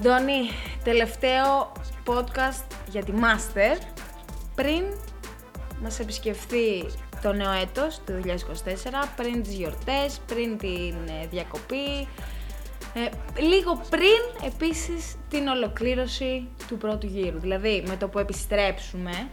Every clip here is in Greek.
Αντώνη, τελευταίο podcast για τη Master πριν μας επισκεφθεί το νέο έτος του 2024, πριν τις γιορτές, πριν την ε, διακοπή, ε, λίγο πριν επίσης την ολοκλήρωση του πρώτου γύρου. Δηλαδή με το που επιστρέψουμε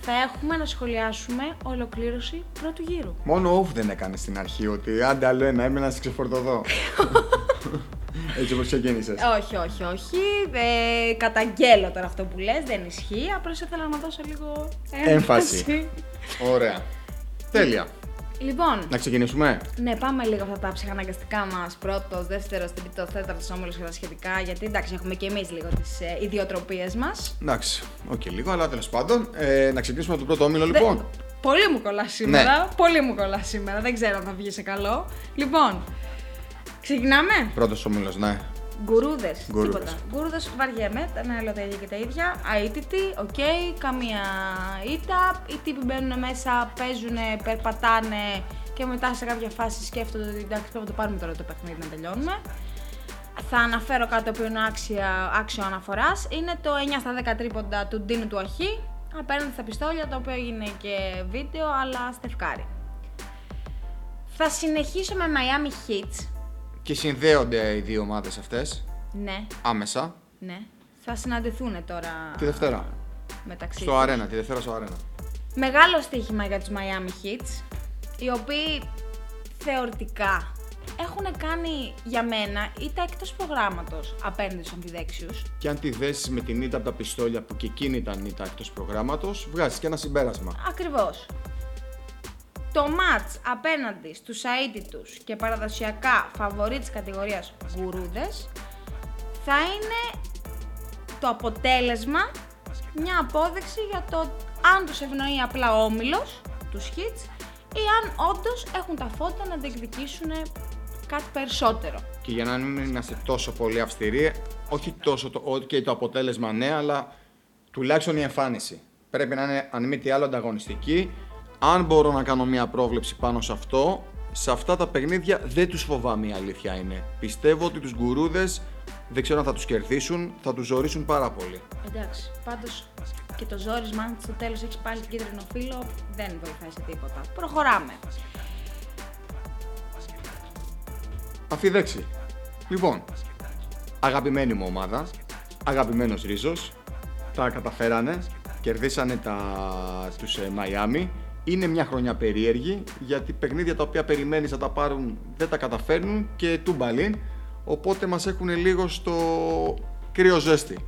θα έχουμε να σχολιάσουμε ολοκλήρωση πρώτου γύρου. Μόνο off δεν έκανε στην αρχή ότι άντε άλλο ένα, έμενα να ξεφορτωθώ. Έτσι όπως ξεκίνησες. όχι, όχι, όχι. Ε, καταγγέλλω τώρα αυτό που λες, δεν ισχύει. Απλώς ήθελα να δώσω λίγο έμφαση. Έμφαση. Ωραία. Τέλεια. Λοιπόν, Να ξεκινήσουμε; ναι, πάμε λίγο αυτά τα ψυχαναγκαστικά μας. Πρώτος, δεύτερος, τρίτος, τέταρτος όμιλος και τα σχετικά. Γιατί εντάξει, έχουμε και εμείς λίγο τις ε, ιδιοτροπίες μας. Εντάξει, οκ, λίγο, αλλά τέλος πάντων. Ε, να ξεκινήσουμε από το πρώτο όμιλο, λοιπόν. Πολύ μου κολλάς σήμερα. Ναι. Πολύ μου κολλάς σήμερα. Δεν ξέρω αν θα βγει σε καλό. Λοιπόν, ξεκινάμε; Πρώτος όμιλο, ναι. Γκουρούδες. Γκουρούδες. Τίποτα. Γκουρούδες βαριέμαι. Τα ναι, λέω τα ίδια και τα ίδια. Αίτητοι, οκ. καμία ήττα. Οι τύποι μπαίνουν μέσα, παίζουν, περπατάνε και μετά σε κάποια φάση σκέφτονται ότι εντάξει, πρέπει να το πάρουμε τώρα το παιχνίδι να τελειώνουμε. Θα αναφέρω κάτι το οποίο είναι άξια, άξιο αναφοράς. Είναι το 9 στα 10 τρίποντα του Ντίνου του Αχή απέναντι στα πιστόλια, το οποίο έγινε και βίντεο, α λα Στεφ Κάρι. Θα συνεχίσω με Miami Heat. Και συνδέονται οι δύο ομάδες αυτές Ναι, άμεσα. ναι. Θα συναντηθούν τώρα Τη Δευτέρα. μεταξύ Στο τους. αρένα, τη Δευτέρα στο αρένα. Μεγάλο στοίχημα για τους Miami Heats, οι οποίοι θεωρητικά έχουν κάνει για μένα ήττα εκτός προγράμματος απέναντι στους αμφιδέξιους. Και αν τη δέσεις με την ήττα από τα πιστόλια που και εκείνη ήταν ήττα εκτός προγράμματος, βγάζεις και ένα συμπέρασμα. Ακριβώς. Το μάτς απέναντι στους αίτητους και παραδοσιακά φαβορί της κατηγορίας γκουρούδες θα είναι το αποτέλεσμα μια απόδειξη για το αν τους ευνοεί απλά ο όμιλος, τους hits, ή αν όντως έχουν τα φώτα να διεκδικήσουν κάτι περισσότερο. Και για να μην είμαστε τόσο πολύ αυστηροί, όχι τόσο το, ότι το αποτέλεσμα ναι, αλλά τουλάχιστον η εμφάνιση. Πρέπει να είναι αν μη τι άλλο ανταγωνιστική. Αν μπορώ να κάνω μια πρόβλεψη πάνω σε αυτό, σε αυτά τα παιχνίδια δεν τους φοβάμαι η αλήθεια είναι. Πιστεύω ότι τους γκουρούδες δεν ξέρω αν θα τους κερδίσουν, θα τους ζωρίσουν πάρα πολύ. Εντάξει, πάντως και το ζόρισμα, αν στο τέλος έχεις πάλι την κίτρινο φύλλο, δεν βοηθάει σε τίποτα. Προχωράμε. Αφιδέξη. Λοιπόν, αγαπημένη μου ομάδα, αγαπημένος Ρίζος, τα καταφέρανε, κερδίσανε τα, τους ε, Μαϊάμι. Είναι μια χρονιά περίεργη, γιατί παιχνίδια τα οποία περιμένεις να τα πάρουν δεν τα καταφέρνουν και τούμπαλιν, οπότε μας έχουν λίγο στο κρύο ζέστη.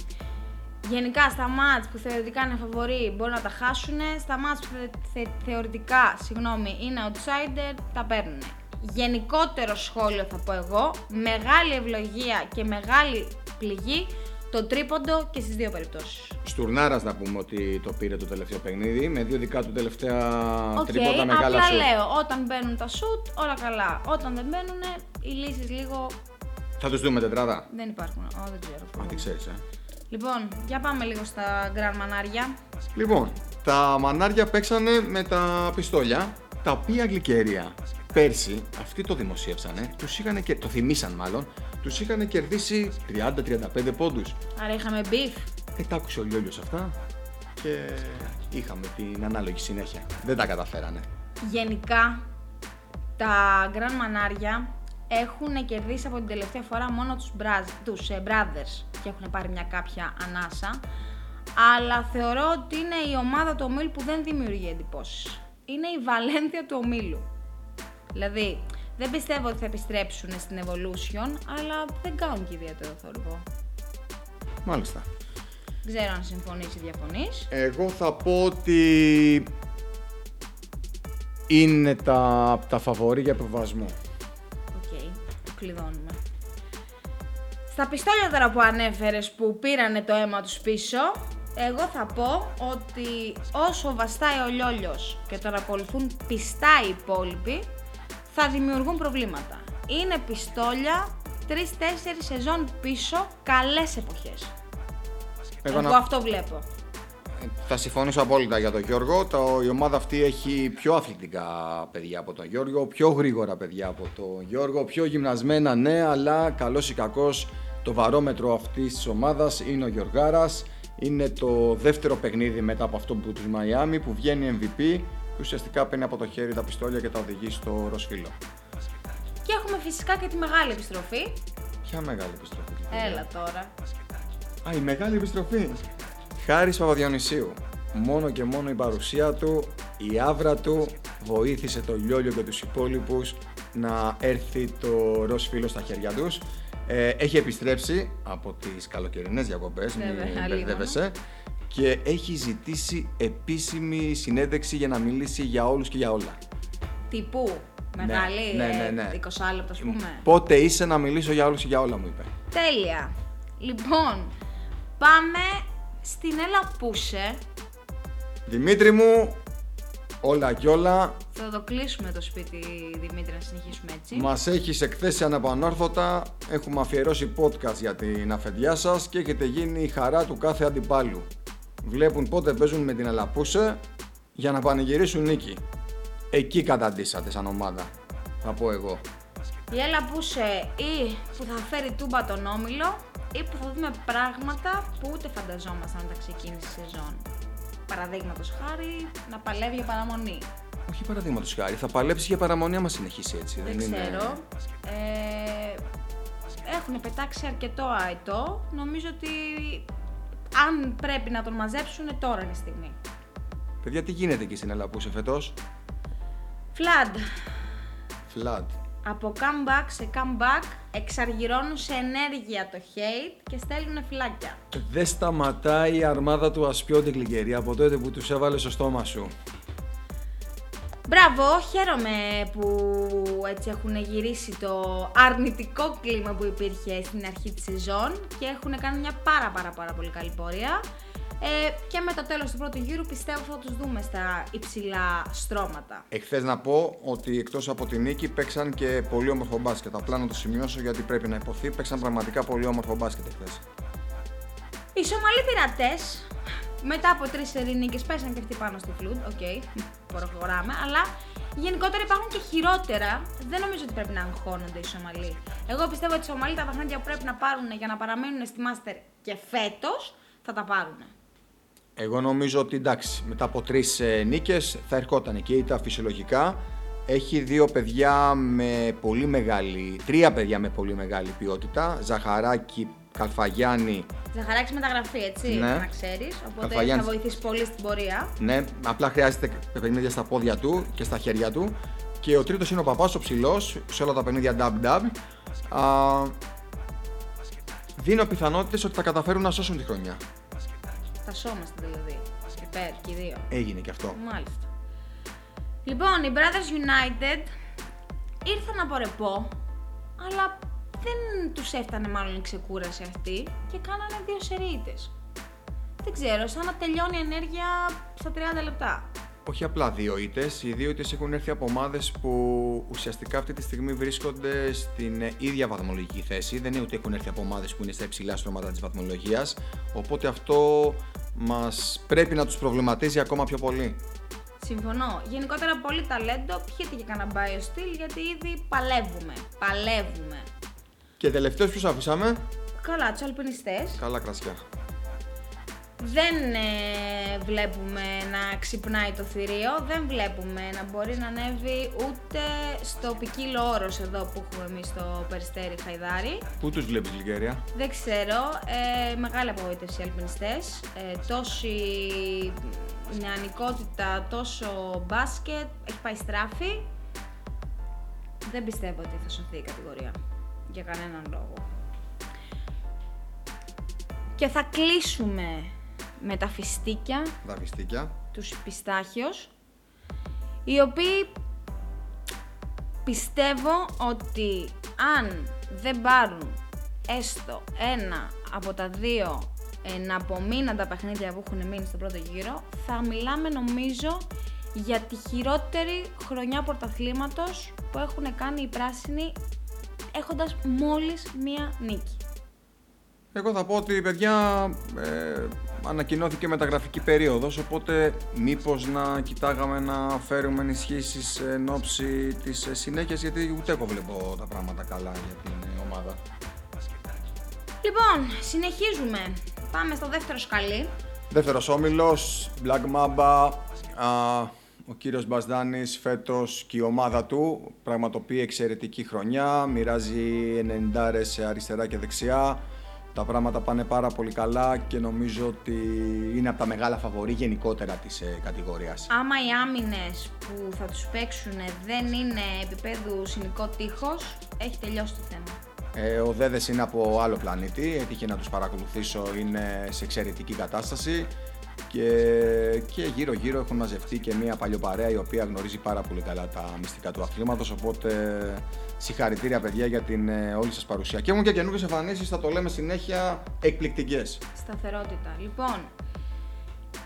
Γενικά στα μάτς που θεωρητικά είναι φαβοροί μπορεί να τα χάσουν, στα μάτς που θε- θε- θεωρητικά συγγνώμη, είναι outsider τα παίρνουν. Γενικότερο σχόλιο θα πω εγώ, μεγάλη ευλογία και μεγάλη πληγή το τρίποντο και στις δύο περιπτώσεις. Στουρνάρας να πούμε ότι το πήρε το τελευταίο παιχνίδι, με δύο δικά του τελευταία Οκ, τρίποντα μεγάλα απλά σουτ. λέω, όταν μπαίνουν τα σουτ, όλα καλά. Όταν δεν μπαίνουν, οι λύσεις λίγο Θα τους δούμε τετράδα. δεν υπάρχουν. Ω, δεν ξέρω. Α, τι ξέρεις, ε. Λοιπόν, για πάμε λίγο στα γκραν μανάρια. Λοιπόν, τα μανάρια παίξανε με τα πιστόλια, τα οποία γλυκερία πέρσι, αυτοί το δημοσίευσανε, τους είχαν και το θυμήσαν μάλλον, τους είχαν κερδίσει 30-35 πόντους. Άρα είχαμε beef. Ε, τα άκουσε ο Λιόλιος αυτά και είχαμε την ανάλογη συνέχεια. Δεν τα καταφέρανε. Γενικά, τα Grand Μανάρια έχουν κερδίσει από την τελευταία φορά μόνο τους, μπραζ, τους ε, Brothers και έχουν πάρει μια κάποια ανάσα. Αλλά θεωρώ ότι είναι η ομάδα του ομίλου που δεν δημιουργεί εντυπώσεις. Είναι η Βαλένθια του ομίλου. Δηλαδή, δεν πιστεύω ότι θα επιστρέψουν στην Evolution, αλλά δεν κάνουν και ιδιαίτερο θόρυβο. Μάλιστα. Δεν ξέρω αν συμφωνείς ή διαφωνείς. Εγώ θα πω ότι είναι τα, τα φαβορή για προβιβασμό. Οκ, το κλειδώνουμε. Στα πιστόλια τώρα που ανέφερες που πήρανε το αίμα τους πίσω, εγώ θα πω ότι όσο βαστάει ο Λιόλιος και τον ακολουθούν πιστά οι υπόλοιποι, θα δημιουργούν προβλήματα. Είναι πιστόλια 3-4 σεζόν πίσω, καλές εποχές. Εγώ, να- αυτό βλέπω. Θα συμφωνήσω απόλυτα για τον Γιώργο. Το, η ομάδα αυτή έχει πιο αθλητικά παιδιά από τον Γιώργο, πιο γρήγορα παιδιά από τον Γιώργο, πιο γυμνασμένα ναι, αλλά καλός ή κακός Το βαρόμετρο αυτής της ομάδας είναι ο Γιωργάρας. Είναι το δεύτερο παιχνίδι μετά από αυτό που του Μαϊάμι που βγαίνει MVP και ουσιαστικά παίρνει από το χέρι τα πιστόλια και τα οδηγεί στο Ροσφύλλο. Και έχουμε φυσικά και τη μεγάλη επιστροφή. Ποια μεγάλη επιστροφή. Έλα τώρα. Α, η μεγάλη επιστροφή. Χάρης Παπαδιονυσίου. Μόνο και μόνο η παρουσία του, η άβρα του βοήθησε το Λιόλιο και τους υπόλοιπους να έρθει το ροζ φύλλο στα χέρια τους. Ε, έχει επιστρέψει από τις καλοκαιρινές διακοπές, Βέβαια, μην αλίμονο. μπερδεύεσαι. Και έχει ζητήσει επίσημη συνέντευξη για να μιλήσει για όλους και για όλα. Τυπού. Μεγάλη. ναι, ναι, ναι. ε, 20 λεπτά, ας πούμε. Πότε είσαι να μιλήσω για όλους και για όλα μου είπε. Τέλεια. Λοιπόν, πάμε στην Έλα Πούσε. Δημήτρη μου, όλα και όλα Θα το κλείσουμε το σπίτι, Δημήτρη, να συνεχίσουμε έτσι. Μας έχεις εκθέσει αναπανόρθωτα, έχουμε αφιερώσει podcast για την αφεντιά σας και έχετε γίνει η χαρά του κάθε αντιπάλου. Βλέπουν πότε παίζουν με την Ελαπούσε για να πανηγυρίσουν νίκη. Εκεί καταντήσατε σαν ομάδα, θα πω εγώ. Η Έλα Πούσε ή που θα φέρει τούμπα τον Όμιλο ή που θα δούμε πράγματα που ούτε φανταζόμασταν όταν ξεκίνησε η σεζόν. Παραδείγματος χάρη, να παλεύει για παραμονή. Όχι παραδείγματος χάρη, θα παλέψει για παραμονή άμα συνεχίσει έτσι. Δεν είναι... ξέρω. Ε, έχουν πετάξει αρκετό αετό. Νομίζω ότι αν πρέπει να τον μαζέψουν, τώρα είναι η στιγμή. Παιδιά, τι γίνεται εκεί στην Ελαπούσε φετός. Φλαντ. Flat. Από comeback σε comeback εξαργυρώνουν σε ενέργεια το hate και στέλνουν φυλάκια. Δεν σταματάει η αρμάδα του Ασπιόντι Γλυκερή από τότε που τους έβαλε στο στόμα σου. Μπράβο, χαίρομαι που έτσι έχουν γυρίσει το αρνητικό κλίμα που υπήρχε στην αρχή της σεζόν και έχουν κάνει μια πάρα πάρα πάρα πολύ καλή πορεία. Ε, και με το τέλος του πρώτου γύρου πιστεύω θα τους δούμε στα υψηλά στρώματα. Εχθές να πω ότι εκτός από τη νίκη παίξαν και πολύ όμορφο μπάσκετ. Απλά να το σημειώσω γιατί πρέπει να υποθεί. Παίξαν πραγματικά πολύ όμορφο μπάσκετ εχθές. Οι Σομαλοί πειρατές, μετά από τρεις σερί νίκες, πέσαν και αυτοί πάνω στη φλουτ. Οκ, προχωράμε. Αλλά γενικότερα υπάρχουν και χειρότερα. Δεν νομίζω ότι πρέπει να αγχώνονται οι Σομαλοί. Εγώ πιστεύω ότι οι Σομαλοί τα παιχνίδια που πρέπει να πάρουν για να παραμείνουν στη Μάστερ και φέτος θα τα πάρουν. Εγώ νομίζω ότι εντάξει, μετά από τρεις ε, νίκες θα ερχόταν και ήττα φυσιολογικά. Έχει δύο παιδιά με πολύ μεγάλη, τρία παιδιά με πολύ μεγάλη ποιότητα. Ζαχαράκη, Καλφαγιάννη. Ζαχαράκι μεταγραφή, έτσι, Ναι. να ξέρεις. Οπότε Καφαγιάννης. θα βοηθήσεις πολύ στην πορεία. Ναι, απλά χρειάζεται παιχνίδια στα πόδια του και στα χέρια του. Και ο τρίτος είναι ο παπάς, ο ψηλός, σε όλα τα παιχνίδια dub-dub. Α, δίνω πιθανότητες ότι θα καταφέρουν να σώσουν τη χρονιά. Θα σώμαστε δηλαδή. Υπέρ και οι δύο. Έγινε και αυτό. Μάλιστα. Λοιπόν, οι Brothers United ήρθαν από ρεπό, αλλά δεν τους έφτανε μάλλον η ξεκούραση αυτή και κάνανε δύο σερίτες. Δεν ξέρω, σαν να τελειώνει η ενέργεια στα 30 λεπτά. Όχι απλά δύο ήττε. Οι δύο ήττε έχουν έρθει από ομάδες που ουσιαστικά αυτή τη στιγμή βρίσκονται στην ε, ίδια βαθμολογική θέση. Δεν είναι ότι έχουν έρθει από ομάδες που είναι στα υψηλά στρώματα της βαθμολογίας. Οπότε αυτό μας πρέπει να τους προβληματίζει ακόμα πιο πολύ. Συμφωνώ. Γενικότερα πολύ ταλέντο, πιείτε και κανένα bio στυλ γιατί ήδη παλεύουμε. Παλεύουμε. Και τελευταίος ποιου αφήσαμε; Καλά, τους αλπινιστές. Καλά κρασιά. Δεν ε, βλέπουμε να ξυπνάει το θηρίο, δεν βλέπουμε να μπορεί να ανέβει ούτε στο ποικίλο όρος εδώ που έχουμε εμείς στο Περιστέρι Χαϊδάρι. Πού τους βλέπεις, Λιγέρια. Δεν ξέρω, ε, μεγάλη απογοήτευση οι αλπινιστές. Ε, τόση νεανικότητα, τόσο μπάσκετ, έχει πάει στράφη. Δεν πιστεύω ότι θα σωθεί η κατηγορία, για κανέναν λόγο. Και θα κλείσουμε με τα φιστίκια Δαβιστίκια. τους πιστάχιος, οι οποίοι πιστεύω ότι αν δεν πάρουν έστω ένα από τα δύο εναπομείναντα παιχνίδια που έχουν μείνει στο πρώτο γύρο, θα μιλάμε νομίζω για τη χειρότερη χρονιά πρωταθλήματος που έχουν κάνει οι πράσινοι έχοντας μόλις μία νίκη. Εγώ θα πω ότι παιδιά ε, ανακοινώθηκε μεταγραφική περίοδος οπότε μήπως να κοιτάγαμε να φέρουμε ενισχύσεις εν ώψη της ε, συνέχειας γιατί ούτε εγώ βλέπω τα πράγματα καλά για την ε, ομάδα. Λοιπόν, συνεχίζουμε. Πάμε στο δεύτερο σκαλί. Δεύτερος όμιλος, Black Mamba. Α, ο κύριος Μπασδάνης φέτος και η ομάδα του πραγματοποιεί εξαιρετική χρονιά, μοιράζει 90 σε αριστερά και δεξιά. Τα πράγματα πάνε πάρα πολύ καλά και νομίζω ότι είναι από τα μεγάλα φαβορή γενικότερα της ε, κατηγορίας. Άμα οι άμυνες που θα τους παίξουν δεν είναι επίπεδου συνικό τείχος, έχει τελειώσει το θέμα. Ε, ο Δέδες είναι από άλλο πλανήτη, έτυχε να τους παρακολουθήσω, είναι σε εξαιρετική κατάσταση και, και γύρω γύρω έχουν μαζευτεί και μια παλιοπαρέα η οποία γνωρίζει πάρα πολύ καλά τα μυστικά του αθλήματος οπότε συγχαρητήρια παιδιά για την ε, όλη σας παρουσία και έχουν και καινούργιες εμφανίσεις, θα το λέμε συνέχεια εκπληκτικές. Σταθερότητα. Λοιπόν,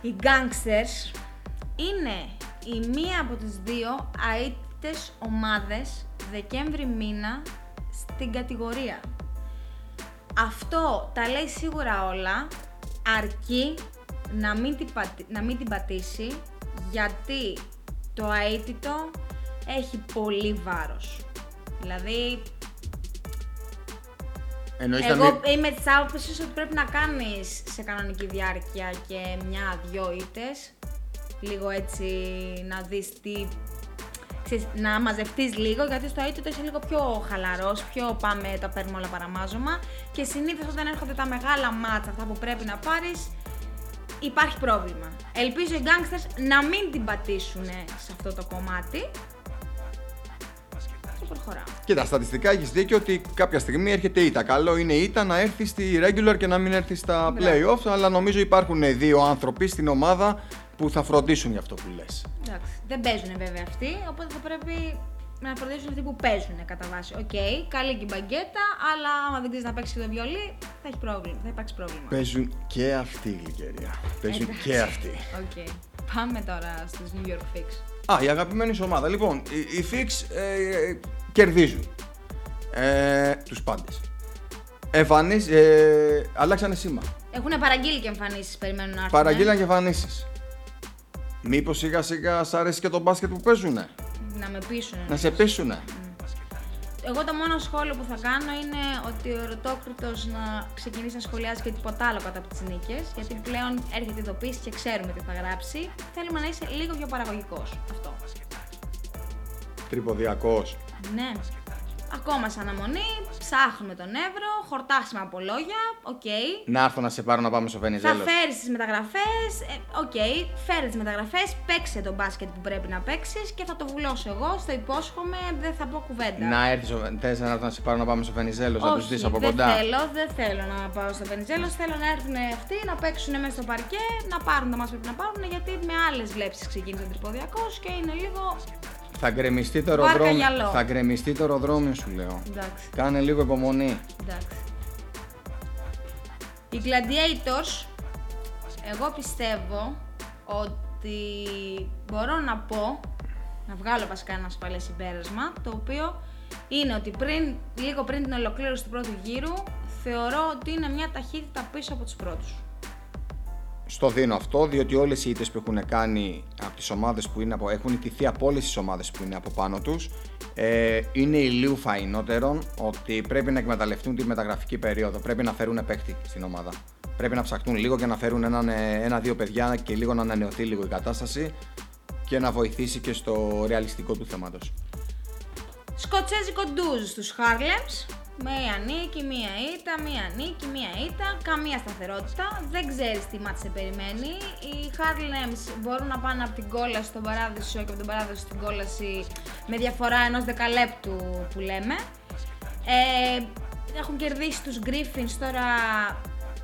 οι Gangsters είναι η μία από τις δύο αίτητες ομάδες Δεκέμβρη μήνα στην κατηγορία. Αυτό τα λέει σίγουρα όλα, αρκεί να μην την, πατη- να μην την πατήσει, γιατί το αίτητο έχει πολύ βάρος. Δηλαδή, Εννοείς να εγώ μην- είμαι της άποψης ότι πρέπει να κάνεις σε κανονική διάρκεια και μια-δυο ήττες. Λίγο έτσι να δεις τι. Ξέρεις, να μαζευτείς λίγο, γιατί στο αίτητο είσαι λίγο πιο χαλαρός, πιο πάμε, τα παίρνουμε όλα παραμάζωμα. Και συνήθως όταν έρχονται τα μεγάλα μάτσα, αυτά που πρέπει να πάρεις, υπάρχει πρόβλημα. Ελπίζω οι gangsters να μην την πατήσουν σε αυτό το κομμάτι. Και προχωράω. Κοίτα, στατιστικά έχεις δίκιο ότι κάποια στιγμή έρχεται ήττα. Καλό είναι η ήττα να έρθει στη regular και να μην έρθει στα Μπράβο. playoffs, αλλά νομίζω υπάρχουν δύο άνθρωποι στην ομάδα που θα φροντίσουν για αυτό που λες. Εντάξει. Δεν παίζουν βέβαια αυτοί, οπότε θα πρέπει να φροντίσουν αυτοί που παίζουν κατά βάση. Οκ, καλή και η μπαγκέτα, αλλά άμα δεν ξέρεις να παίξεις και το βιολί, θα έχεις πρόβλημα. Θα υπάρξει πρόβλημα. Παίζουν και αυτοί, Γλυκερία. Παίζουν Εντάξει. και αυτοί. Οκ. Πάμε τώρα στους New York Fix. Α, η αγαπημένη σου ομάδα. Λοιπόν, οι, οι Fix ε, κερδίζουν. Ε, τους πάντες. Εμφανίς, ε, αλλάξανε σήμα. Έχουν παραγγείλει και εμφανίσεις, περιμένουν να έρθουν. Παραγγείλαν και εμφανίσεις. Μήπως σιγά σιγά σ' αρέσει και το μπάσκετ που παίζουνε; Να με πείσουν. Να σε πείσουνε. Εγώ το μόνο σχόλιο που θα κάνω είναι ότι ο Ρωτόκριτος να ξεκινήσει να σχολιάζει και τίποτα άλλο κατά από τις νίκες, γιατί πλέον έρχεται ειδοποίηση και ξέρουμε τι θα γράψει. Θέλουμε να είσαι λίγο πιο παραγωγικός. Αυτό. Τρυποδιακός. Ναι. Ακόμα σαν αναμονή, ψάχνουμε τον Εύρο, χορτάσαμε από λόγια, οκ. Να έρθω να σε πάρω να πάμε στο Θα Βενιζέλος. φέρεις τις μεταγραφές, οκ, φέρε τις μεταγραφές, παίξε τον μπάσκετ που πρέπει να παίξεις και θα το βουλώσω εγώ. Στο υπόσχομαι, δεν θα πω κουβέντα. Να έρθεις, θες να έρθω να σε πάρω να πάμε στο Βενιζέλος, να τους δεις από δεν κοντά. θέλω, δεν θέλω να πάω στο Βενιζέλος. Θέλω να έρθουν αυτοί να παίξουν μέσα στο παρκέ, να πάρουν τα ματς πρέπει να πάρουν. Γιατί με άλλες βλέψεις ξεκίνησε το Τριποδιακό και είναι λίγο. Θα γκρεμιστεί το Βάρκα αεροδρόμιο. γυαλό. Θα γκρεμιστεί το αεροδρόμιο σου λέω. Εντάξει. Κάνε λίγο υπομονή. Εντάξει. Οι Gladiators, εγώ πιστεύω ότι μπορώ να πω, να βγάλω βασικά ένα ασφαλές συμπέρασμα, το οποίο είναι ότι πριν, λίγο πριν την ολοκλήρωση του πρώτου γύρου, θεωρώ ότι είναι μια ταχύτητα πίσω από τους πρώτους. Στο δίνω αυτό, διότι όλες οι ήττες που έχουν κάνει από τις ομάδες που είναι από, έχουν ιτηθεί από όλες τις ομάδες που είναι από πάνω τους, ε, είναι ηλίου φαϊνότερον ότι πρέπει να εκμεταλλευτούν τη μεταγραφική περίοδο. Πρέπει να φέρουν παίκτη στην ομάδα. Πρέπει να ψαχτούν λίγο και να φέρουν έναν, ε, ένα-δύο παιδιά και λίγο να ανανεωθεί λίγο η κατάσταση και να βοηθήσει και στο ρεαλιστικό του θέματος. Σκοτσέζικο ντουζ στους Harlems. Μία νίκη, μία ήττα, μία νίκη, μία ήττα, καμία σταθερότητα. Δεν ξέρεις τι μάτς σε περιμένει. Οι Harlems μπορούν να πάνε από την κόλαση στον παράδεισο και από τον παράδεισο στην κόλαση με διαφορά ενός δεκαλέπτου που λέμε. Ε, έχουν κερδίσει τους Griffins τώρα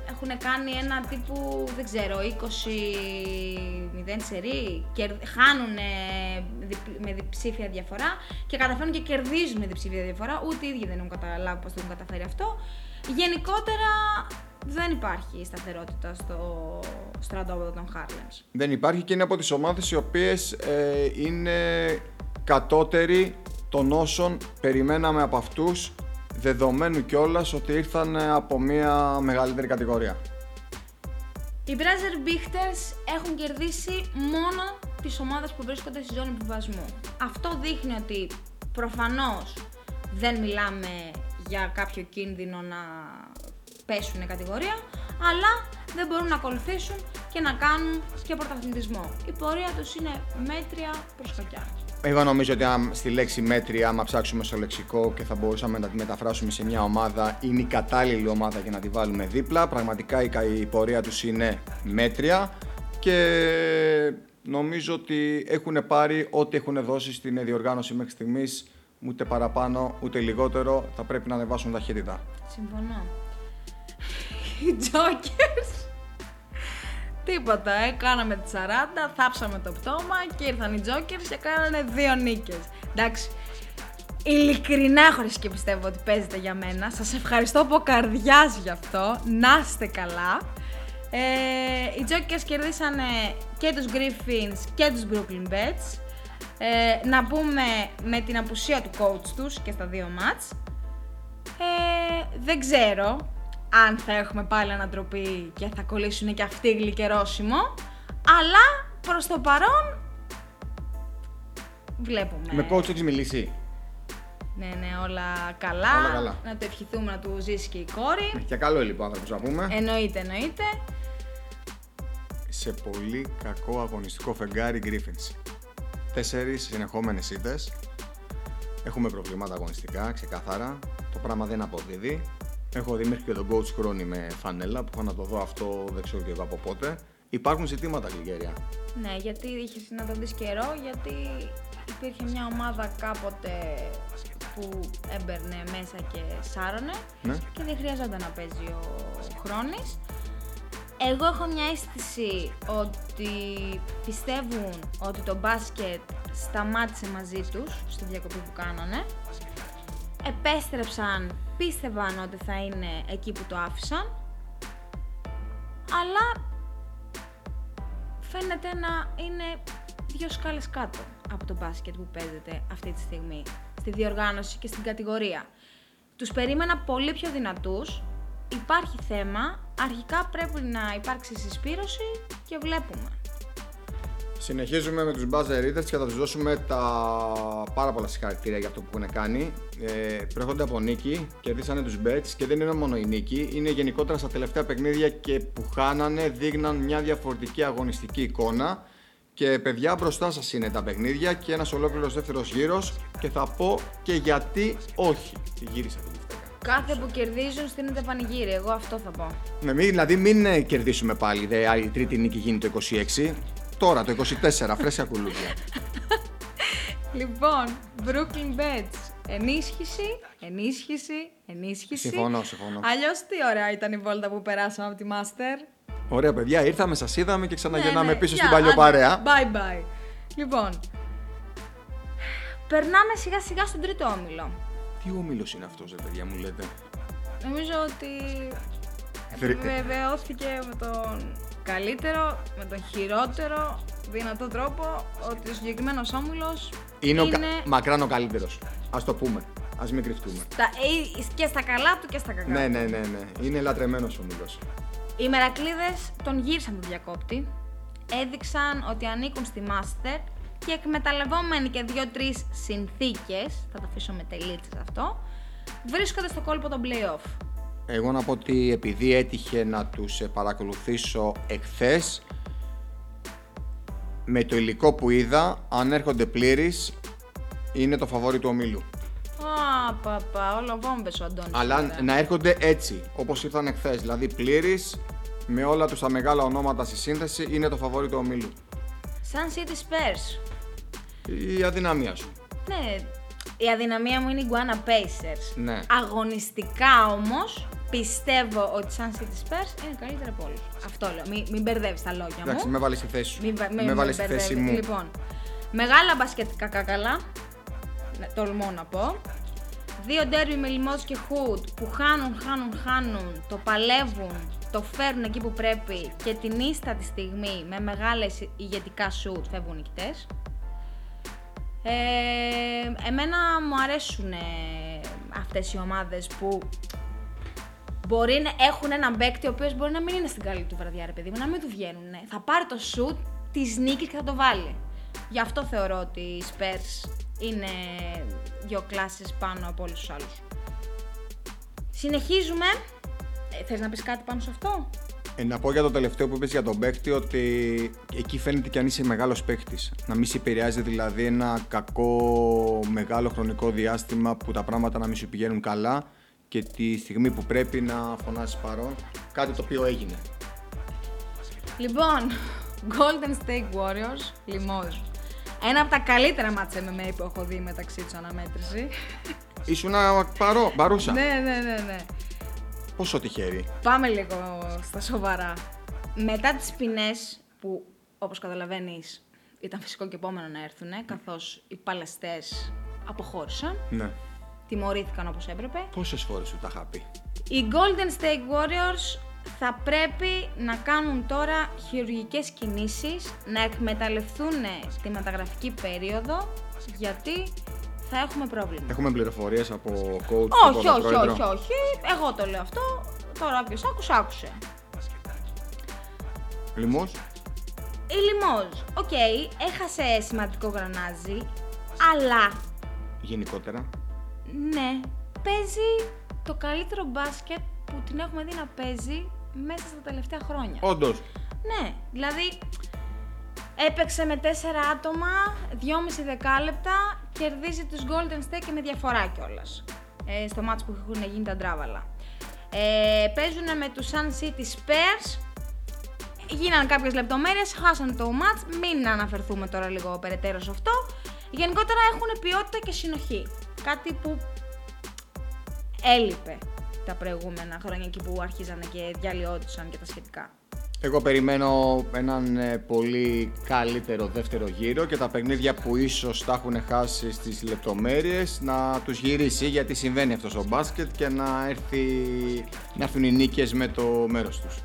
έχουν κάνει ένα τύπου, δεν ξέρω, 20-0 σερί, χάνουν με διψήφια διαφορά και καταφέρνουν και κερδίζουν με διψήφια διαφορά, ούτε οι ίδιοι δεν έχουν καταλάβει πώς το έχουν καταφέρει αυτό. Γενικότερα δεν υπάρχει σταθερότητα στο στρατόπεδο των Harlems. Δεν υπάρχει και είναι από τις ομάδες οι οποίες ε, είναι κατώτεροι των όσων περιμέναμε από αυτούς δεδομένου κιόλας ότι ήρθαν από μια μεγαλύτερη κατηγορία. Οι Brazzer Bichters έχουν κερδίσει μόνο τις ομάδες που βρίσκονται στη ζώνη επιβασμού. Αυτό δείχνει ότι προφανώς δεν μιλάμε για κάποιο κίνδυνο να πέσουν κατηγορία, αλλά δεν μπορούν να ακολουθήσουν και να κάνουν και πρωταθλητισμό. Η πορεία τους είναι μέτρια προς κακιά. Εγώ νομίζω ότι αν, στη λέξη μέτρια, άμα ψάξουμε στο λεξικό και θα μπορούσαμε να τη μεταφράσουμε σε μια ομάδα, είναι η κατάλληλη ομάδα για να τη βάλουμε δίπλα. Πραγματικά η, η πορεία τους είναι μέτρια και νομίζω ότι έχουν πάρει ό,τι έχουν δώσει στην διοργάνωση μέχρι στιγμής ούτε παραπάνω ούτε λιγότερο θα πρέπει να ανεβάσουν ταχύτητα. Συμφωνώ. Οι Jokers. Τίποτα, ε, κάναμε τη 40, θάψαμε το πτώμα και ήρθαν οι Jokers και κάνανε δύο νίκες. Εντάξει, ειλικρινά έχω και πιστεύω ότι παίζετε για μένα. Σας ευχαριστώ από καρδιάς γι' αυτό. Να είστε καλά. Ε, οι Jokers κερδίσανε και τους Griffins και τους Brooklyn Bets. Ε, να πούμε με την απουσία του coach τους και στα δύο μάτς. Ε, δεν ξέρω αν θα έχουμε πάλι ανατροπή και θα κολλήσουν και αυτοί γλυκερόσιμο, αλλά προς το παρόν βλέπουμε. Με coach έχεις μιλήσει. Ναι, ναι, όλα καλά. Όλα καλά. Να το ευχηθούμε να του ζήσει και η κόρη. Και καλό λοιπόν άνθρωπος να πούμε. Εννοείται, εννοείται. Σε πολύ κακό αγωνιστικό φεγγάρι Griffins. Τέσσερις συνεχόμενες ήττες. Έχουμε προβλήματα αγωνιστικά, ξεκάθαρα. Το πράγμα δεν αποδίδει. Έχω δει μέχρι και τον coach Χρόνη με φανέλα που είχα να το δω αυτό δεν ξέρω και εγώ από πότε. Υπάρχουν ζητήματα Γλυκέρια. Ναι, γιατί είχες να το δεις καιρό, γιατί υπήρχε μια ομάδα κάποτε που έμπαιρνε μέσα και σάρωνε Ναι. και δεν χρειαζόταν να παίζει ο Χρόνης. Εγώ έχω μια αίσθηση ότι πιστεύουν ότι το μπάσκετ σταμάτησε μαζί τους στη διακοπή που κάνανε. Επέστρεψαν, πίστευαν ότι θα είναι εκεί που το άφησαν. Αλλά φαίνεται να είναι δύο σκάλες κάτω από το μπάσκετ που παίζεται αυτή τη στιγμή στη διοργάνωση και στην κατηγορία. Τους περίμενα πολύ πιο δυνατούς, υπάρχει θέμα, αρχικά πρέπει να υπάρξει συσπήρωση και βλέπουμε. Συνεχίζουμε με τους Buzzer Eaters και θα τους δώσουμε τα πάρα πολλά συγχαρητήρια για αυτό που έχουν κάνει. Ε, προέρχονται από νίκη, κερδίσανε τους Bets και δεν είναι μόνο η νίκη, είναι γενικότερα στα τελευταία παιχνίδια και που χάνανε δείχναν μια διαφορετική αγωνιστική εικόνα. Και παιδιά μπροστά σας είναι τα παιχνίδια και ένας ολόκληρος δεύτερος γύρος και θα πω και γιατί όχι. Τη γύρισα την φτέκα. Κάθε που κερδίζουν στείνεται πανηγύρι, εγώ αυτό θα πω. Ναι, μην, δηλαδή μην ε, κερδίσουμε πάλι, δε, η τρίτη νίκη γίνει το 26. Τώρα το 24, φρέσια κουλούδια. Λοιπόν, Brooklyn Bets. Ενίσχυση, ενίσχυση, ενίσχυση. Συμφωνώ, συμφωνώ. Αλλιώς τι ωραία ήταν η βόλτα που περάσαμε από τη Master. Ωραία, παιδιά, ήρθαμε, σας είδαμε και ξαναγεννάμε Ναι, ναι. πίσω Γεια, στην παλιοπαρέα. άντε, Bye bye. Λοιπόν, περνάμε σιγά σιγά στον τρίτο όμιλο. Τι όμιλος είναι αυτός, ρε παιδιά, μου λέτε; Νομίζω ότι Θρη- βεβαιώθηκε με τον καλύτερο, με τον χειρότερο δυνατό τρόπο ότι ο συγκεκριμένος όμιλος Είναι, ο κα... μακράν ο καλύτερος. Α το πούμε. Α μην κρυφτούμε. στα, ε, και στα καλά του και στα κακά. Ναι, ναι, ναι, ναι. Είναι λατρεμένος όμιλος. Οι Μερακλείδες τον γύρισαν τον διακόπτη, έδειξαν ότι ανήκουν στη Master και εκμεταλλευόμενοι και δύο-τρεις συνθήκες, θα το αφήσω με τελίτσες αυτό, βρίσκονται στο κόλπο των play-off. Εγώ να πω ότι επειδή έτυχε να τους ε, παρακολουθήσω εχθές, με το υλικό που είδα, αν έρχονται πλήρεις, είναι το φαβόρι του ομίλου. Α, παπα, όλο βόμβες ο Αντώνης. Αλλά τώρα. να έρχονται έτσι, όπως ήρθαν εχθές, δηλαδή πλήρης, με όλα τους τα μεγάλα ονόματα στη σύνθεση, είναι το φαβόρι του ομίλου. Σαν City Spurs. Η αδυναμία σου. Ναι, η αδυναμία μου είναι η Guana Pacers. Ναι. Αγωνιστικά όμως, πιστεύω ότι σαν City Spurs είναι καλύτερα από όλους. Αυτό λέω, μην, μην μπερδεύεις τα λόγια μου. Εντάξει, με βάλεις στη θέση σου. Μην, βα- με μην βάλεις στη μπερδεύεις. θέση μου. Λοιπόν, μεγάλα μπασκετικά κακαλά, ναι, τολμώ να πω. Δύο ντέρμπι με λιμός και χουτ που χάνουν, χάνουν, χάνουν, το παλεύουν, το φέρνουν εκεί που πρέπει και την ίστα τη στιγμή με μεγάλες ηγετικά σουτ φεύγουν νικητές. Ε, εμένα μου αρέσουν ε, αυτές οι ομάδες που μπορεί να έχουν έναν παίκτη ο οποίος μπορεί να μην είναι στην καλή του βραδιά, ρε παιδί μου, να μην του βγαίνουν. Θα πάρει το σουτ της νίκης και θα το βάλει. Γι' αυτό θεωρώ ότι οι Spurs είναι δύο κλάσεις πάνω από όλους τους άλλους. Συνεχίζουμε Ε, θες να πεις κάτι πάνω σε αυτό; Ε, να πω για το τελευταίο που είπες για τον παίκτη ότι εκεί φαίνεται και αν είσαι μεγάλος παίκτης. Να μην σε επηρεάζει δηλαδή ένα κακό μεγάλο χρονικό διάστημα που τα πράγματα να μην σου πηγαίνουν καλά και τη στιγμή που πρέπει να φωνάσεις παρόν. Κάτι το οποίο έγινε. Λοιπόν, Golden State Warriors, Limoges. Ένα από τα καλύτερα μάτσα MMA που έχω δει μεταξύ τους αναμέτρηση. Ήσουν παρό, παρούσα. ναι, ναι, ναι, ναι. Πόσο τυχερή. Πάμε λίγο στα σοβαρά. Μετά τις ποινές που, όπως καταλαβαίνεις, ήταν φυσικό και επόμενο να έρθουν, καθώς οι παλαιστές αποχώρησαν, Ναι. τιμωρήθηκαν όπως έπρεπε. Πόσες φορές σου τα είχα πει. Οι Golden State Warriors θα πρέπει να κάνουν τώρα χειρουργικές κινήσεις, να εκμεταλλευτούν τη μεταγραφική περίοδο, γιατί θα έχουμε πρόβλημα. Έχουμε πληροφορίες από coach Όχι, από όχι, πρόεδρο. όχι, όχι. Εγώ το λέω αυτό. Τώρα όποιος άκουσε, άκουσε. Λιμόζ. Η Λιμόζ, οκ, έχασε σημαντικό γρανάζι, αλλά Γενικότερα. ναι, παίζει το καλύτερο μπάσκετ που την έχουμε δει να παίζει μέσα στα τελευταία χρόνια. Όντως. Ναι, δηλαδή έπαιξε με τέσσερα άτομα, 2,5 δεκάλεπτα, κερδίζει τους Golden State και με διαφορά κιόλας. Ε, στο μάτς που έχουν γίνει τα ντράβαλα. Ε, παίζουν με τους Sun City Spurs, γίνανε κάποιες λεπτομέρειες, χάσαν το μάτς, μην αναφερθούμε τώρα λίγο περαιτέρω σε αυτό. Γενικότερα έχουν ποιότητα και συνοχή, κάτι που έλειπε τα προηγούμενα χρόνια εκεί που αρχίζανε και διαλυόντουσαν και τα σχετικά. Εγώ περιμένω έναν ε, πολύ καλύτερο δεύτερο γύρο και τα παιχνίδια που ίσως τα έχουν χάσει στις λεπτομέρειες να τους γυρίσει γιατί συμβαίνει αυτός στο μπάσκετ και να, έρθει, να έρθουν οι νίκες με το μέρος τους.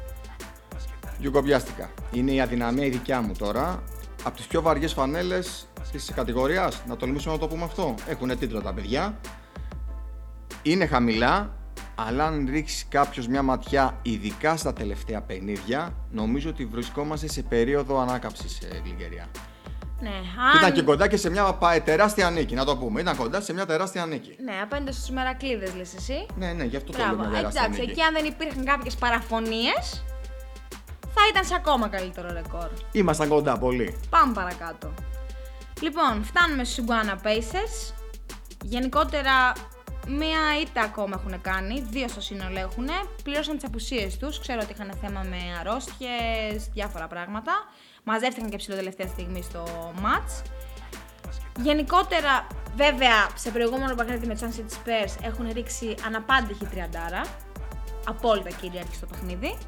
Γιουγκομπιάστηκα. Είναι η αδυναμία η δικιά μου τώρα. Από τις πιο βαριές φανέλες της κατηγορίας, να τολμήσουμε να το πούμε αυτό. Έχουν τίτλο τα παιδιά. Είναι χαμηλά, αλλά αν ρίξει κάποιος μια ματιά, ειδικά στα τελευταία παιχνίδια, νομίζω ότι βρισκόμαστε σε περίοδο ανάκαμψης σε Λιγκερία. Ναι, Ήταν αν... και κοντά και σε μια πα- τεράστια νίκη, να το πούμε. Ήταν κοντά σε μια τεράστια νίκη. Ναι, απέναντι στους Μερακλείδες, λες εσύ. Ναι, ναι, γι' αυτό το Μπράβο. λέμε τεράστια Εντάξει, νίκη. εκεί αν δεν υπήρχαν κάποιες παραφωνίες, θα ήταν σε ακόμα καλύτερο ρεκόρ. Ήμασταν κοντά πολύ. Πάμε παρακάτω. Λοιπόν, φτάνουμε στους Iguana Pacers. Γενικότερα, μία ήττα ακόμα έχουν κάνει, δύο στο σύνολο έχουν. Πλήρωσαν τις απουσίες τους, ξέρω ότι είχαν θέμα με αρρώστιες, διάφορα πράγματα. Μαζεύτηκαν και ψηλό τελευταία στιγμή στο match. Γενικότερα, βέβαια, σε προηγούμενο παιχνίδι με τους Sun City Spurs έχουν ρίξει αναπάντηχη τριαντάρα. Απόλυτα κυρίαρχη στο παιχνίδι.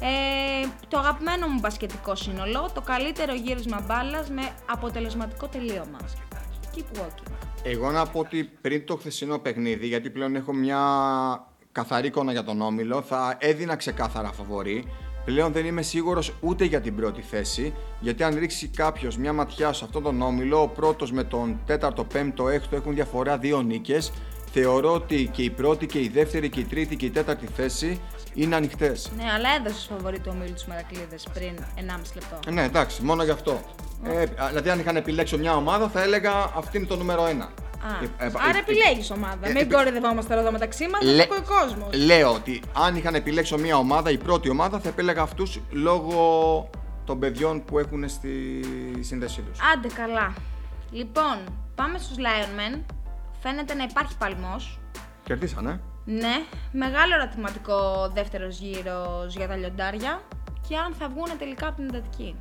Ε, το αγαπημένο μου μπασκετικό σύνολο, το καλύτερο γύρισμα μπάλας με αποτελεσματικό τελείωμα. Keep walking. Εγώ να πω ότι πριν το χθεσινό παιχνίδι, γιατί πλέον έχω μια καθαρή εικόνα για τον Όμιλο, θα έδινα ξεκάθαρα φαβορή. Πλέον δεν είμαι σίγουρος ούτε για την πρώτη θέση, γιατί αν ρίξει κάποιος μια ματιά σε αυτόν τον Όμιλο, ο πρώτος με τον τέταρτο, πέμπτο, έκτο έχουν διαφορά δύο νίκες. Θεωρώ ότι και η πρώτη και η δεύτερη και η τρίτη και η τέταρτη θέση είναι ανοιχτές. Ναι, αλλά έδωσες φαβορή του ομίλου του Μερακλείδε πριν 1,5 λεπτό. Ναι, εντάξει, μόνο γι' αυτό. Ε, δηλαδή, αν είχαν επιλέξει μια ομάδα, θα έλεγα αυτή είναι το νούμερο ένα. Α, Ε, ε, άρα ε, επιλέγεις ομάδα. ε, Μην ε, κορυδευόμαστε τώρα εδώ μεταξύ μας, Λε- θα πει ο κόσμος. Λέω ότι αν είχαν επιλέξει μια ομάδα, η πρώτη ομάδα, θα επέλεγα αυτούς λόγω των παιδιών που έχουν στη σύνδεσή τους. Άντε καλά. Λοιπόν, πάμε στους Lion Men. Φαίνεται να υπάρχει παλμός. Κερδίσανε. Ναι, μεγάλο ερωτηματικό δεύτερος γύρος για τα λιοντάρια και αν θα βγουν τελικά από την εντατική.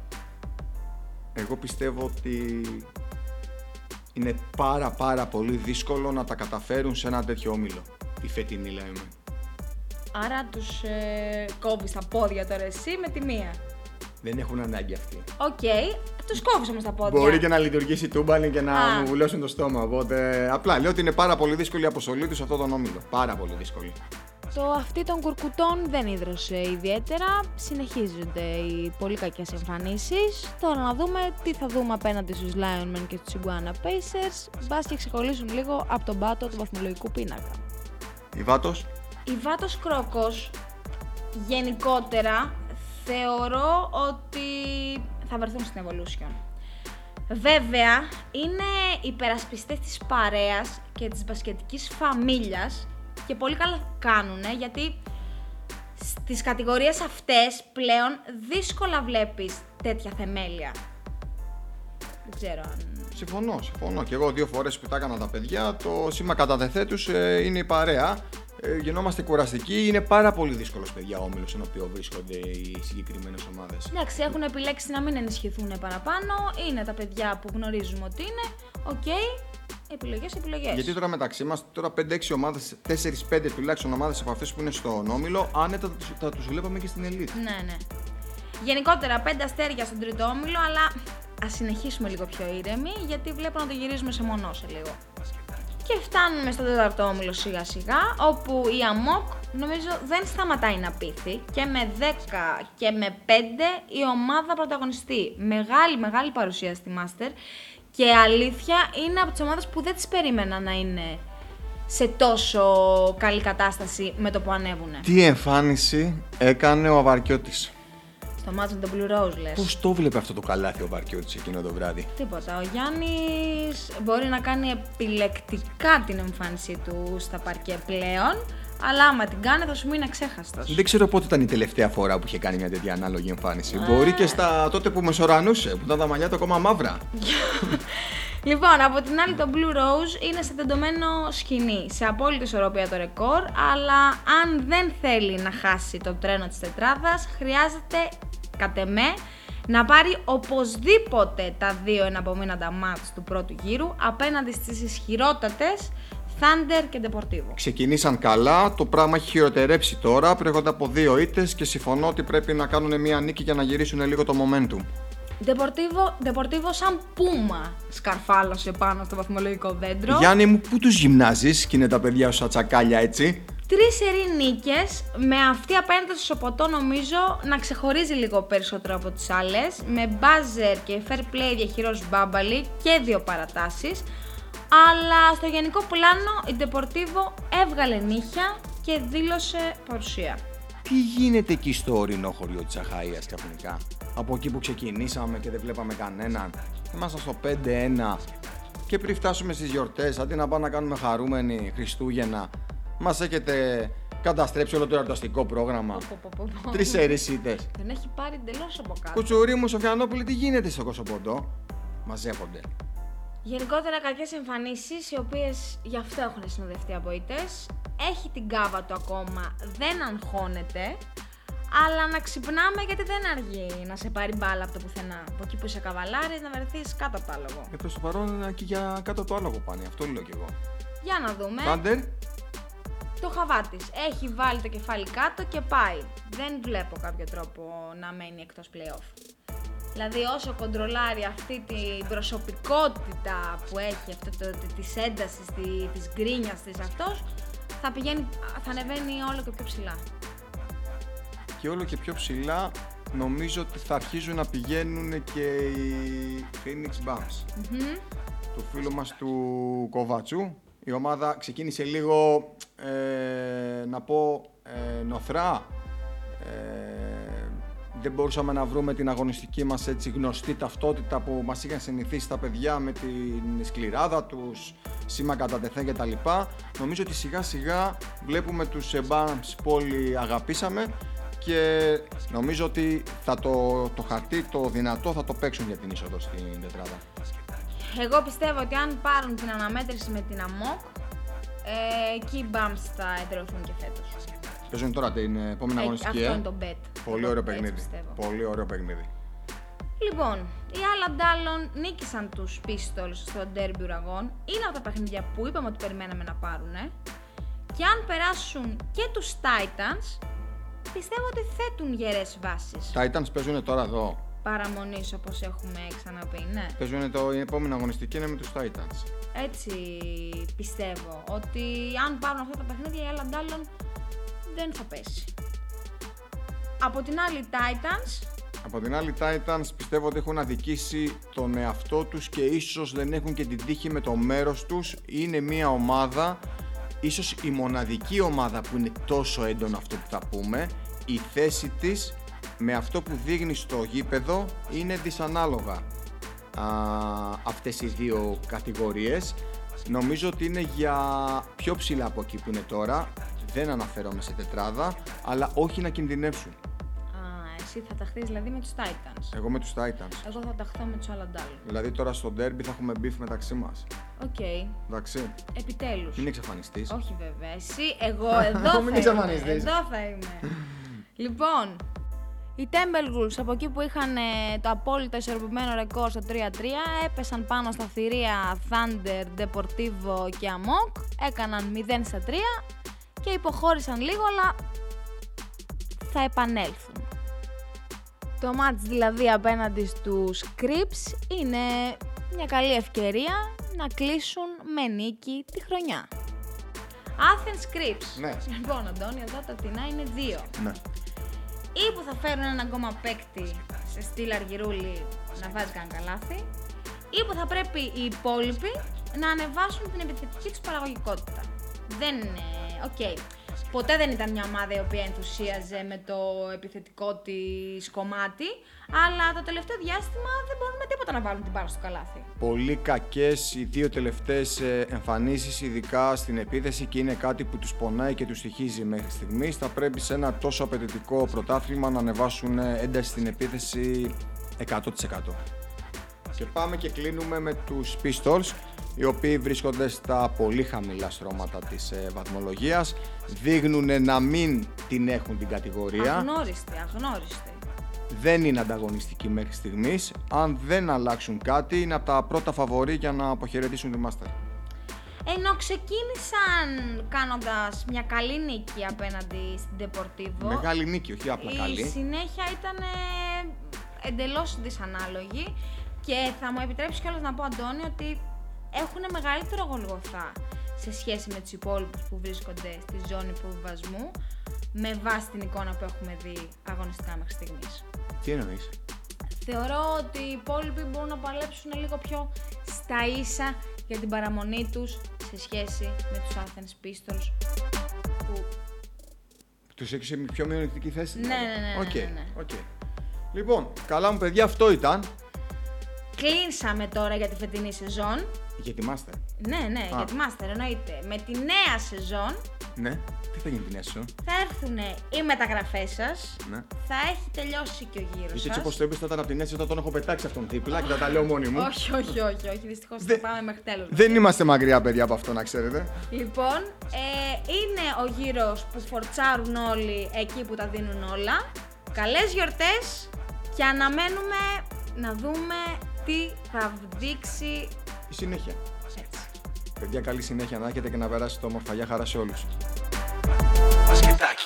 Εγώ πιστεύω ότι είναι πάρα πάρα πολύ δύσκολο να τα καταφέρουν σε ένα τέτοιο όμιλο. Η φετινή λέμε. Άρα τους ε, κόβεις τα πόδια τώρα εσύ με τη μία. Δεν έχουν ανάγκη αυτοί. Οκ, τους κόβεις όμως τα πόδια. Μπορεί και να λειτουργήσει τούμπαλιν και να Α. μου βουλώσουν το στόμα. Οπότε απλά λέω ότι είναι πάρα πολύ δύσκολη η αποστολή τους σε αυτόν τον όμιλο. Πάρα πολύ δύσκολη. Το αυτί των κουρκουτών δεν ίδρωσε ιδιαίτερα. Συνεχίζονται οι πολύ κακές εμφανίσεις. Τώρα να δούμε τι θα δούμε απέναντι στους Lion Men και στους Iguana Pacers. Μπας και ξεκολλήσουν λίγο από τον πάτο του βαθμολογικού πίνακα. Η Βάτο. Η Βάτος Κρόκος γενικότερα θεωρώ ότι θα βρεθούν στην Evolution. Βέβαια, είναι υπερασπιστές της παρέας και της μπασκετικής φαμίλιας και πολύ καλά κάνουνε γιατί στις κατηγορίες αυτές πλέον δύσκολα βλέπεις τέτοια θεμέλια. Δεν ξέρω αν... Συμφωνώ, συμφωνώ. Και εγώ δύο φορές που τα έκανα τα παιδιά, το σήμα κατά δεθέ τους ε, είναι η παρέα. Ε, γινόμαστε κουραστικοί. Είναι πάρα πολύ δύσκολος, παιδιά, ο όμιλος στον οποίο βρίσκονται οι συγκεκριμένες ομάδες. Εντάξει, έχουν επιλέξει να μην ενισχυθούν παραπάνω. Είναι τα παιδιά που γνωρίζουμε ότι είναι. Οκ, επιλογές, επιλογές. Γιατί τώρα μεταξύ μας, τώρα 5-6 ομάδες, 4-5 τουλάχιστον ομάδες από αυτές που είναι στον όμιλο, άνετα θα, τους- θα τους βλέπαμε και στην Elite. Ναι, ναι. Γενικότερα, πέντε αστέρια στον τρίτο όμιλο, αλλά ας συνεχίσουμε λίγο πιο ήρεμοι, γιατί βλέπω να το γυρίζουμε σε μονό σε λίγο. Και φτάνουμε στον τέταρτο όμιλο σιγά σιγά, όπου η ΑΜΟΚ νομίζω δεν σταματάει να πείθει και με 10 και με 5 η ομάδα πρωταγωνιστεί. Μεγάλη, μεγάλη παρουσία στη Master και αλήθεια είναι από τις ομάδες που δεν τις περίμενα να είναι σε τόσο καλή κατάσταση με το που ανέβουνε. Τι εμφάνιση έκανε ο Αβαρκιώτης; Στο μάτσο με τον Blue Rose λες. Πώς το βλέπει αυτό το καλάθι ο Αβαρκιώτης εκείνο το βράδυ; Τίποτα. Ο Γιάννης μπορεί να κάνει επιλεκτικά την εμφάνισή του στα παρκέ πλέον, αλλά άμα την κάνει θα σου μείνει αξέχαστος. Δεν ξέρω πότε ήταν η τελευταία φορά που είχε κάνει μια τέτοια ανάλογη εμφάνιση. Μπορεί και στα τότε που μεσορανούσε, που ήταν τα μαλλιά του ακόμα μαύρα. Λοιπόν, από την άλλη το Blue Rose είναι σε τεντωμένο σκηνή, σε απόλυτη ισορροπία το ρεκόρ, αλλά αν δεν θέλει να χάσει το τρένο της τετράδας, χρειάζεται, κατ' εμέ, να πάρει οπωσδήποτε τα δύο εναπομείναντα μάτς του πρώτου γύρου απέναντι στις ισχυρότατες Thunder και Deportivo. Ξεκινήσαν καλά, το πράγμα έχει χειροτερέψει τώρα. Προέρχονται από δύο ήττες και συμφωνώ ότι πρέπει να κάνουν μια νίκη για να γυρίσουν λίγο το momentum. Deportivo, Deportivo σαν πούμα σκαρφάλωσε πάνω στο βαθμολογικό δέντρο. Γιάννη μου, πού τους γυμνάζεις και είναι τα παιδιά σου σαν τσακάλια έτσι; Τρεις σερή νίκες, με αυτή απέναντι στο Σοποτό νομίζω να ξεχωρίζει λίγο περισσότερο από τις άλλες. Με buzzer και fair play διαχειρός Μπάμπαλη και δύο παρατάσεις. Αλλά στο γενικό πλάνο η Deportivo έβγαλε νύχια και δήλωσε παρουσία. Τι γίνεται εκεί στο ορεινό χωριό της Αχαΐας ξαφνικά; Από εκεί που ξεκινήσαμε και δεν βλέπαμε κανέναν. Ήμασταν στο 5-1 και πριν φτάσουμε στις γιορτές, αντί να πάμε να κάνουμε χαρούμενοι Χριστούγεννα, μας έχετε καταστρέψει όλο το εορταστικό πρόγραμμα. Πω, πω, πω, πω. Τρεις ερεσίτες. Τον έχει πάρει εντελώς από κάτω. Κουτσουρί μου, Σοφιανόπουλη, τι γίνεται στο Κοσοποντό; Μαζεύονται. Γενικότερα κακές εμφανίσεις, οι οποίες γι' αυτό έχουν συνοδευτεί από ήττες. Έχει την κάβα του ακόμα, δεν αγχώνεται. Αλλά να ξυπνάμε γιατί δεν αργεί να σε πάρει μπάλα από το πουθενά. Από εκεί που είσαι καβαλάρης να βρεθείς κάτω από το άλογο. Ε, προς το παρόν εκεί για κάτω το άλογο πάνε, αυτό λέω κι εγώ. Για να δούμε. Κάντερ, Το χαβάτης. Έχει βάλει το κεφάλι κάτω και πάει. Δεν βλέπω κάποιο τρόπο να μένει εκτός playoff. Δηλαδή όσο κοντρολάρει αυτή την προσωπικότητα που έχει, αυτό το, τη- της έντασης, τη, της γκρίνιας της αυτός, θα πηγαίνει, θα ανεβαίνει όλο και πιο ψηλά. και όλο και πιο ψηλά νομίζω ότι θα αρχίζουν να πηγαίνουν και οι Phoenix Bums. Το φίλο μας του Κοβατσού. Η ομάδα ξεκίνησε λίγο, ε, να πω, ε, νοθρά. Ε, δεν μπορούσαμε να βρούμε την αγωνιστική μας έτσι γνωστή ταυτότητα που μας είχαν συνηθίσει τα παιδιά με την σκληράδα τους, σήμα κατά τεθέν και τα λοιπά. Νομίζω ότι σιγά σιγά βλέπουμε τους ε, Bums που όλοι αγαπήσαμε και νομίζω ότι θα το, το χαρτί το δυνατό θα το παίξουν για την είσοδο στην τετράδα. Εγώ πιστεύω ότι αν πάρουν την αναμέτρηση με την ΑΜΟΚ, ε, εκεί οι Bums θα εδραιωθούν και φέτος. Παίζουν τώρα την επόμενη Ε, αγωνιστική. αυτό ε; είναι το bet. Πολύ Εγώ ωραίο έτσι παιχνίδι. πιστεύω. Πολύ ωραίο παιχνίδι. Λοιπόν, οι άλλα ντάλλον νίκησαν τους Pistols στο Derby Ουραγών. Είναι από τα παιχνίδια που είπαμε ότι περιμέναμε να πάρουν. Και αν περάσουν και τους Titans, πιστεύω ότι θέτουν γερές βάσεις Titans παίζουν τώρα εδώ. παραμονής όπως έχουμε ξαναπεί, ναι. Παίζουν το, η επόμενη αγωνιστική είναι με τους Titans. Έτσι πιστεύω ότι αν πάρουν αυτά τα παιχνίδια οι άλλα ντάλλον δεν θα πέσει. Από την άλλη Titans, Από την άλλη Titans πιστεύω ότι έχουν αδικήσει τον εαυτό τους και ίσως δεν έχουν και την τύχη με το μέρος τους. Είναι μια ομάδα, ίσως η μοναδική ομάδα που είναι τόσο έντονο αυτό που θα πούμε. Η θέση της με αυτό που δείχνει στο γήπεδο είναι δυσανάλογα α, αυτές οι δύο κατηγορίες. Νομίζω ότι είναι για πιο ψηλά από εκεί που είναι τώρα. Δεν αναφέρομαι σε τετράδα, αλλά όχι να κινδυνεύσουν. Α, εσύ θα ταχθείς δηλαδή με τους Titans. Εγώ με τους Titans. Εγώ θα ταχθώ με τους Αλαντάλ. Δηλαδή τώρα στο derby θα έχουμε beef μεταξύ μας. Οκ. Εντάξει. Επιτέλους. Είναι εξαφανιστής. Όχι βέβαια. Εσύ, εγώ εδώ Μην θα εξαφανιστείς. είμαι. Εδώ θα είμαι. λοιπόν, οι Timberwolves από εκεί που είχαν ε, το απόλυτο ισορροπημένο ρεκόρ στο 3-3 έπεσαν πάνω στα θηρία Thunder, Deportivo και Amok, έκαναν 0 στα 3 και υποχώρησαν λίγο αλλά θα επανέλθουν. Το ματς δηλαδή απέναντι στους Crips είναι μια καλή ευκαιρία να κλείσουν με νίκη τη χρονιά. Athens Crips. Ναι. Λοιπόν, Αντώνη, εδώ τα τινά είναι δύο. Ναι. Ή που θα φέρουν έναν ακόμα παίκτη σε στυλ αργυρούλη να βάζει κανένα καλάθι, ή που θα πρέπει οι υπόλοιποι να ανεβάσουν την επιθετική τους παραγωγικότητα. Δεν είναι... Οκ. Ποτέ δεν ήταν μια ομάδα η οποία ενθουσίαζε με το επιθετικό της κομμάτι, αλλά το τελευταίο διάστημα δεν μπορούν με τίποτα να βάλουν την πάρα στο καλάθι. Πολύ κακές οι δύο τελευταίες ε, εμφανίσεις, ειδικά στην επίθεση και είναι κάτι που τους πονάει και τους στοιχίζει μέχρι στιγμής. Θα πρέπει σε ένα τόσο απαιτητικό πρωτάθλημα να ανεβάσουν ε, ένταση στην επίθεση 100%. Και πάμε και κλείνουμε με τους Pistols, οι οποίοι βρίσκονται στα πολύ χαμηλά στρώματα της ε, βαθμολογίας. Δείχνουν να μην την έχουν την κατηγορία. Αγνώριστη, αγνώριστη. δεν είναι ανταγωνιστική μέχρι στιγμής. Αν δεν αλλάξουν κάτι, είναι από τα πρώτα φαβορή για να αποχαιρετήσουν τη Master. Ενώ ξεκίνησαν κάνοντας μια καλή νίκη απέναντι στην Deportivo, Μεγάλη νίκη, όχι απλά η καλή. συνέχεια ήταν εντελώς δυσανάλογη και θα μου επιτρέψεις κιόλας να πω Αντώνη ότι έχουν μεγαλύτερο γολγοθά σε σχέση με τους υπόλοιπους που βρίσκονται στη ζώνη προβιβασμού με βάση την εικόνα που έχουμε δει αγωνιστικά μέχρι στιγμής. Τι εννοείς; Θεωρώ ότι οι υπόλοιποι μπορούν να παλέψουν λίγο πιο στα ίσα για την παραμονή τους σε σχέση με τους Athens Pistols που Τους έχεις σε πιο μειονεκτική θέση. Ναι, δηλαδή. ναι, ναι, ναι, Οκ, ναι, ναι. οκ. Λοιπόν, καλά μου παιδιά, αυτό ήταν. κλείσαμε τώρα για τη φετινή σεζόν. Για τη Master. Ναι, ναι, για τη Master εννοείται. Με τη νέα σεζόν Ναι. Τι θα γίνει την έσω. θα έρθουν οι μεταγραφές σας, Ναι. θα έχει τελειώσει και ο γύρος Γιατί σας. έτσι όπως το είπες θα ήταν από την έσω, θα τον έχω πετάξει αυτόν δίπλα και θα τα λέω μόνοι μου. Όχι, όχι, όχι, όχι, δυστυχώς Δεν- θα πάμε μέχρι τέλος. Δεν είμαστε μακριά παιδιά από αυτό να ξέρετε. Λοιπόν, ε, είναι ο γύρος που φορτσάρουν όλοι εκεί που τα δίνουν όλα. Καλές γιορτές και αναμένουμε να δούμε τι θα δείξει Η συνέχεια. έτσι. Παιδιά, καλή συνέχεια να έχετε και να περάσετε όμορφα. Γεια χαρά σε όλους. Μπασκετάκι.